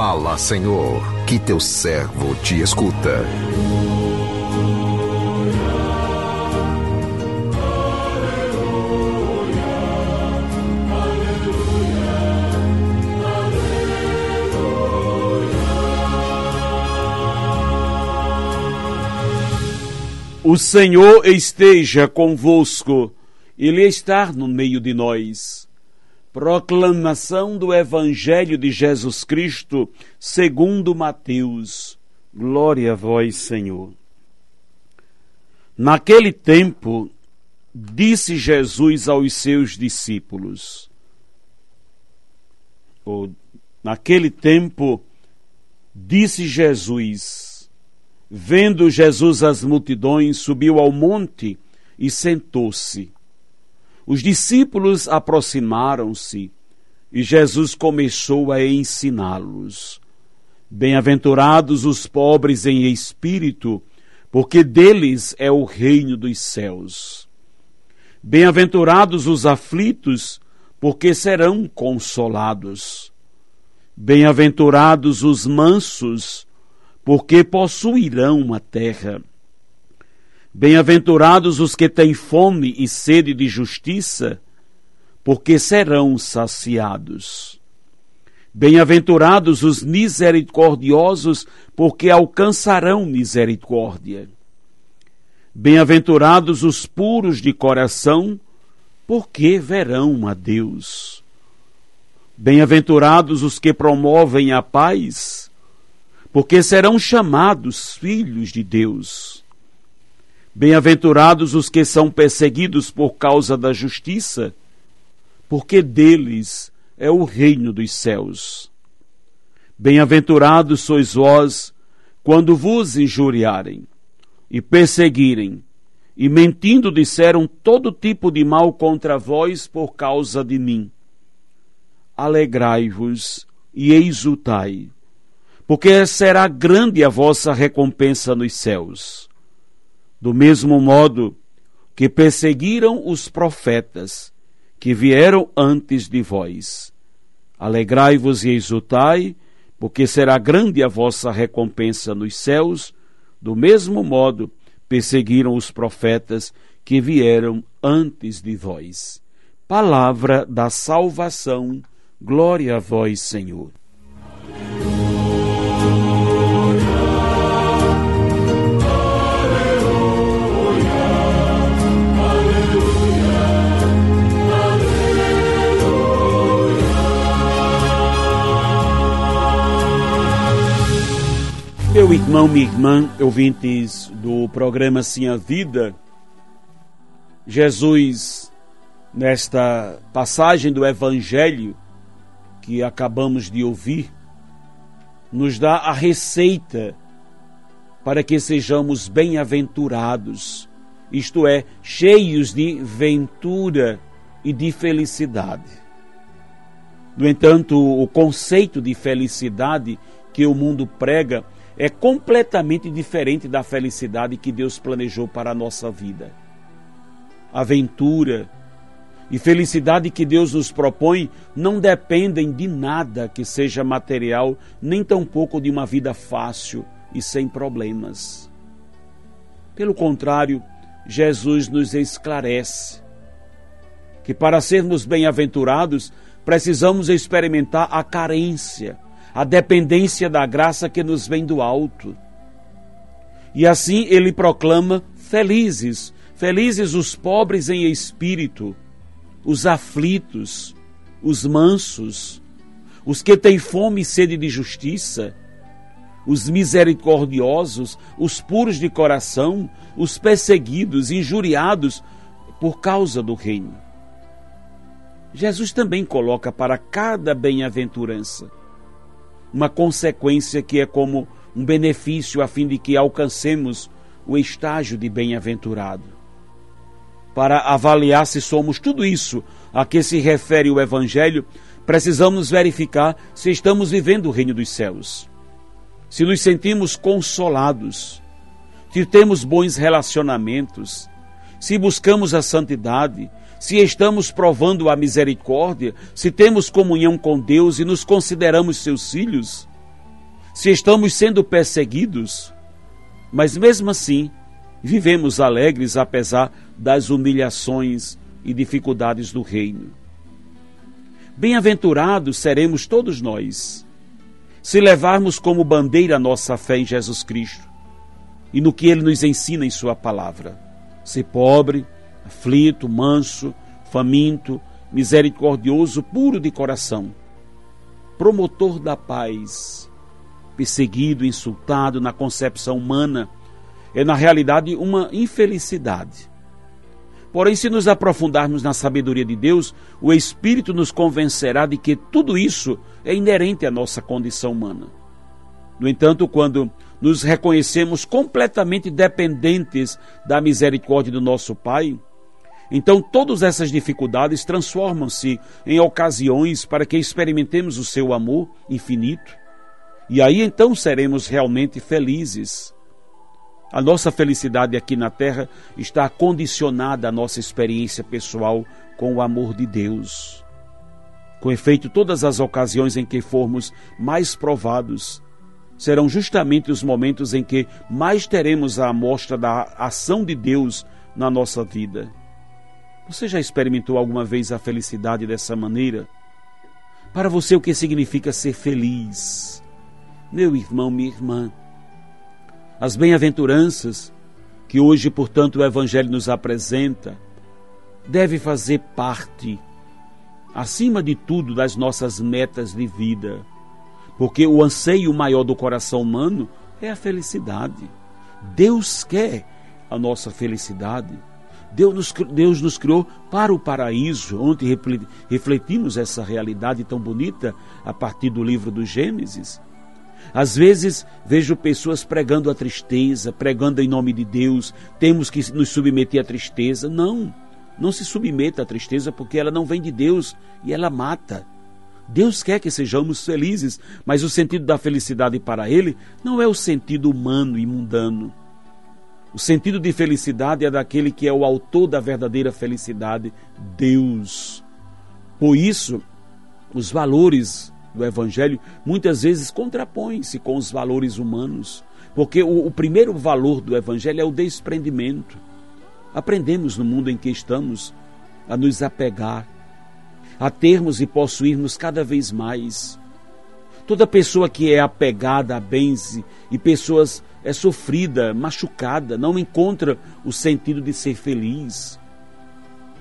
Fala, Senhor, que teu servo te escuta. O Senhor esteja convosco, Ele está no meio de nós. Proclamação do Evangelho de Jesus Cristo, segundo Mateus. Glória a vós, Senhor. Naquele tempo, disse Jesus aos seus discípulos. Ou, naquele tempo, disse Jesus, vendo Jesus as multidões, subiu ao monte e sentou-se. Os discípulos aproximaram-se e Jesus começou a ensiná-los. Bem-aventurados os pobres em espírito, porque deles é o reino dos céus. Bem-aventurados os aflitos, porque serão consolados. Bem-aventurados os mansos, porque possuirão a terra. Bem-aventurados os que têm fome e sede de justiça, porque serão saciados. Bem-aventurados os misericordiosos, porque alcançarão misericórdia. Bem-aventurados os puros de coração, porque verão a Deus. Bem-aventurados os que promovem a paz, porque serão chamados filhos de Deus. Bem-aventurados os que são perseguidos por causa da justiça, porque deles é o reino dos céus. Bem-aventurados sois vós quando vos injuriarem e perseguirem, e mentindo disseram todo tipo de mal contra vós por causa de mim. Alegrai-vos e exultai, porque será grande a vossa recompensa nos céus do mesmo modo que perseguiram os profetas que vieram antes de vós. Alegrai-vos e exultai, porque será grande a vossa recompensa nos céus, do mesmo modo perseguiram os profetas que vieram antes de vós. Palavra da salvação, glória a vós, Senhor. Meu irmão, minha irmã, ouvintes do programa Sim a Vida, Jesus, nesta passagem do Evangelho que acabamos de ouvir, nos dá a receita para que sejamos bem-aventurados, isto é, cheios de ventura e de felicidade. No entanto, o conceito de felicidade que o mundo prega é completamente diferente da felicidade que Deus planejou para a nossa vida. Aventura e felicidade que Deus nos propõe não dependem de nada que seja material, nem tampouco de uma vida fácil e sem problemas. Pelo contrário, Jesus nos esclarece que para sermos bem-aventurados precisamos experimentar a carência a dependência da graça que nos vem do alto. E assim ele proclama: felizes, felizes os pobres em espírito, os aflitos, os mansos, os que têm fome e sede de justiça, os misericordiosos, os puros de coração, os perseguidos, injuriados por causa do reino. Jesus também coloca para cada bem-aventurança uma consequência que é como um benefício a fim de que alcancemos o estágio de bem-aventurado. Para avaliar se somos tudo isso a que se refere o Evangelho, precisamos verificar se estamos vivendo o reino dos céus, se nos sentimos consolados, se temos bons relacionamentos, se buscamos a santidade, se estamos provando a misericórdia, se temos comunhão com Deus e nos consideramos seus filhos, se estamos sendo perseguidos, mas mesmo assim vivemos alegres apesar das humilhações e dificuldades do reino. Bem-aventurados seremos todos nós, se levarmos como bandeira a nossa fé em Jesus Cristo e no que ele nos ensina em Sua palavra. Ser pobre, aflito, manso, faminto, misericordioso, puro de coração, promotor da paz, perseguido, insultado na concepção humana, é na realidade uma infelicidade. Porém, se nos aprofundarmos na sabedoria de Deus, o Espírito nos convencerá de que tudo isso é inerente à nossa condição humana. No entanto, quando nos reconhecemos completamente dependentes da misericórdia do nosso Pai, então todas essas dificuldades transformam-se em ocasiões para que experimentemos o seu amor infinito. E aí então seremos realmente felizes. A nossa felicidade aqui na terra está condicionada à nossa experiência pessoal com o amor de Deus. Com efeito, todas as ocasiões em que formos mais provados serão justamente os momentos em que mais teremos a amostra da ação de Deus na nossa vida. Você já experimentou alguma vez a felicidade dessa maneira? Para você, o que significa ser feliz? Meu irmão, minha irmã, as bem-aventuranças que hoje, portanto, o Evangelho nos apresenta, deve fazer parte, acima de tudo, das nossas metas de vida porque o anseio maior do coração humano é a felicidade. Deus quer a nossa felicidade. Deus nos, Deus nos criou para o paraíso. Ontem refletimos essa realidade tão bonita a partir do livro do Gênesis. Às vezes vejo pessoas pregando a tristeza, pregando em nome de Deus, temos que nos submeter à tristeza. Não, não se submeta à tristeza porque ela não vem de Deus e ela mata. Deus quer que sejamos felizes, mas o sentido da felicidade para Ele não é o sentido humano e mundano. O sentido de felicidade é daquele que é o autor da verdadeira felicidade, Deus. Por isso, os valores do Evangelho muitas vezes contrapõem-se com os valores humanos, porque o, o primeiro valor do Evangelho é o desprendimento. Aprendemos no mundo em que estamos a nos apegar a termos e possuirmos cada vez mais. Toda pessoa que é apegada a bens e pessoas é sofrida, machucada, não encontra o sentido de ser feliz.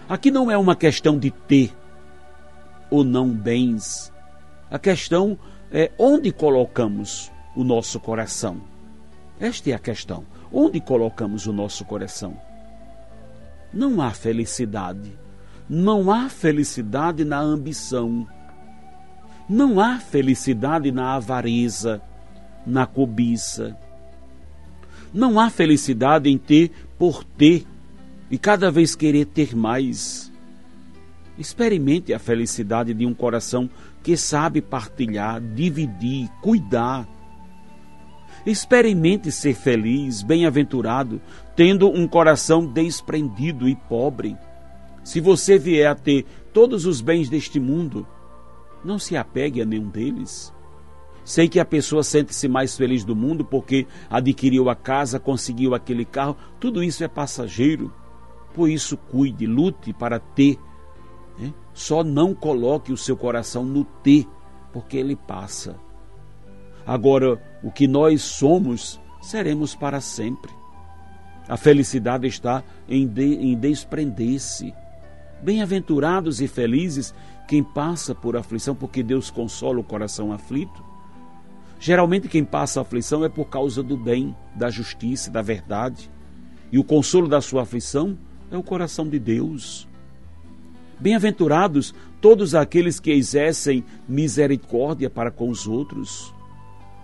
Aqui não é uma questão de ter ou não bens. A questão é onde colocamos o nosso coração. Esta é a questão. Onde colocamos o nosso coração? Não há felicidade não há felicidade na ambição. Não há felicidade na avareza, na cobiça. Não há felicidade em ter por ter e cada vez querer ter mais. Experimente a felicidade de um coração que sabe partilhar, dividir, cuidar. Experimente ser feliz, bem-aventurado, tendo um coração desprendido e pobre. Se você vier a ter todos os bens deste mundo, não se apegue a nenhum deles. Sei que a pessoa sente-se mais feliz do mundo porque adquiriu a casa, conseguiu aquele carro, tudo isso é passageiro. Por isso, cuide, lute para ter. Né? Só não coloque o seu coração no ter, porque ele passa. Agora, o que nós somos, seremos para sempre. A felicidade está em, de, em desprender-se Bem-aventurados e felizes quem passa por aflição, porque Deus consola o coração aflito. Geralmente, quem passa aflição é por causa do bem, da justiça, da verdade. E o consolo da sua aflição é o coração de Deus. Bem-aventurados todos aqueles que exercem misericórdia para com os outros.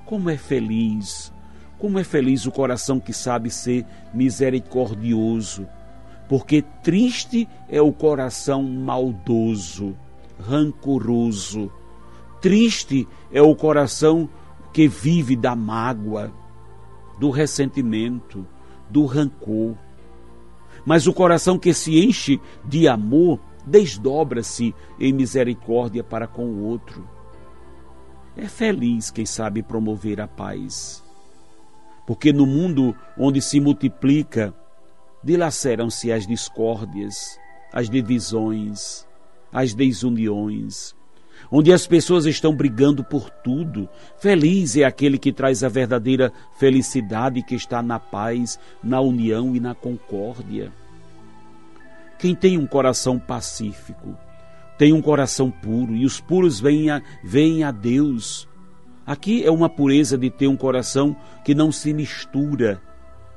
Como é feliz, como é feliz o coração que sabe ser misericordioso porque triste é o coração maldoso, rancoroso. Triste é o coração que vive da mágoa, do ressentimento, do rancor. Mas o coração que se enche de amor desdobra-se em misericórdia para com o outro. É feliz quem sabe promover a paz. Porque no mundo onde se multiplica, dilaceram-se as discórdias, as divisões, as desuniões, onde as pessoas estão brigando por tudo. Feliz é aquele que traz a verdadeira felicidade que está na paz, na união e na concórdia. Quem tem um coração pacífico, tem um coração puro, e os puros vêm a, vêm a Deus. Aqui é uma pureza de ter um coração que não se mistura,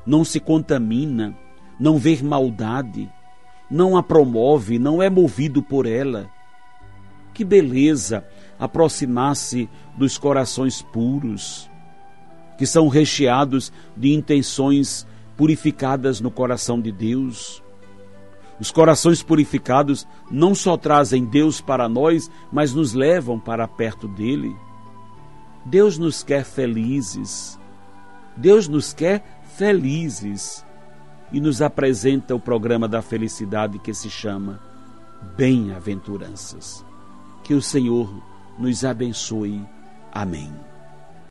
não se contamina, não vê maldade, não a promove, não é movido por ela que beleza aproximar-se dos corações puros, que são recheados de intenções purificadas no coração de Deus. Os corações purificados não só trazem Deus para nós, mas nos levam para perto dele. Deus nos quer felizes. Deus nos quer felizes e nos apresenta o programa da felicidade que se chama Bem-aventuranças. Que o Senhor nos abençoe. Amém.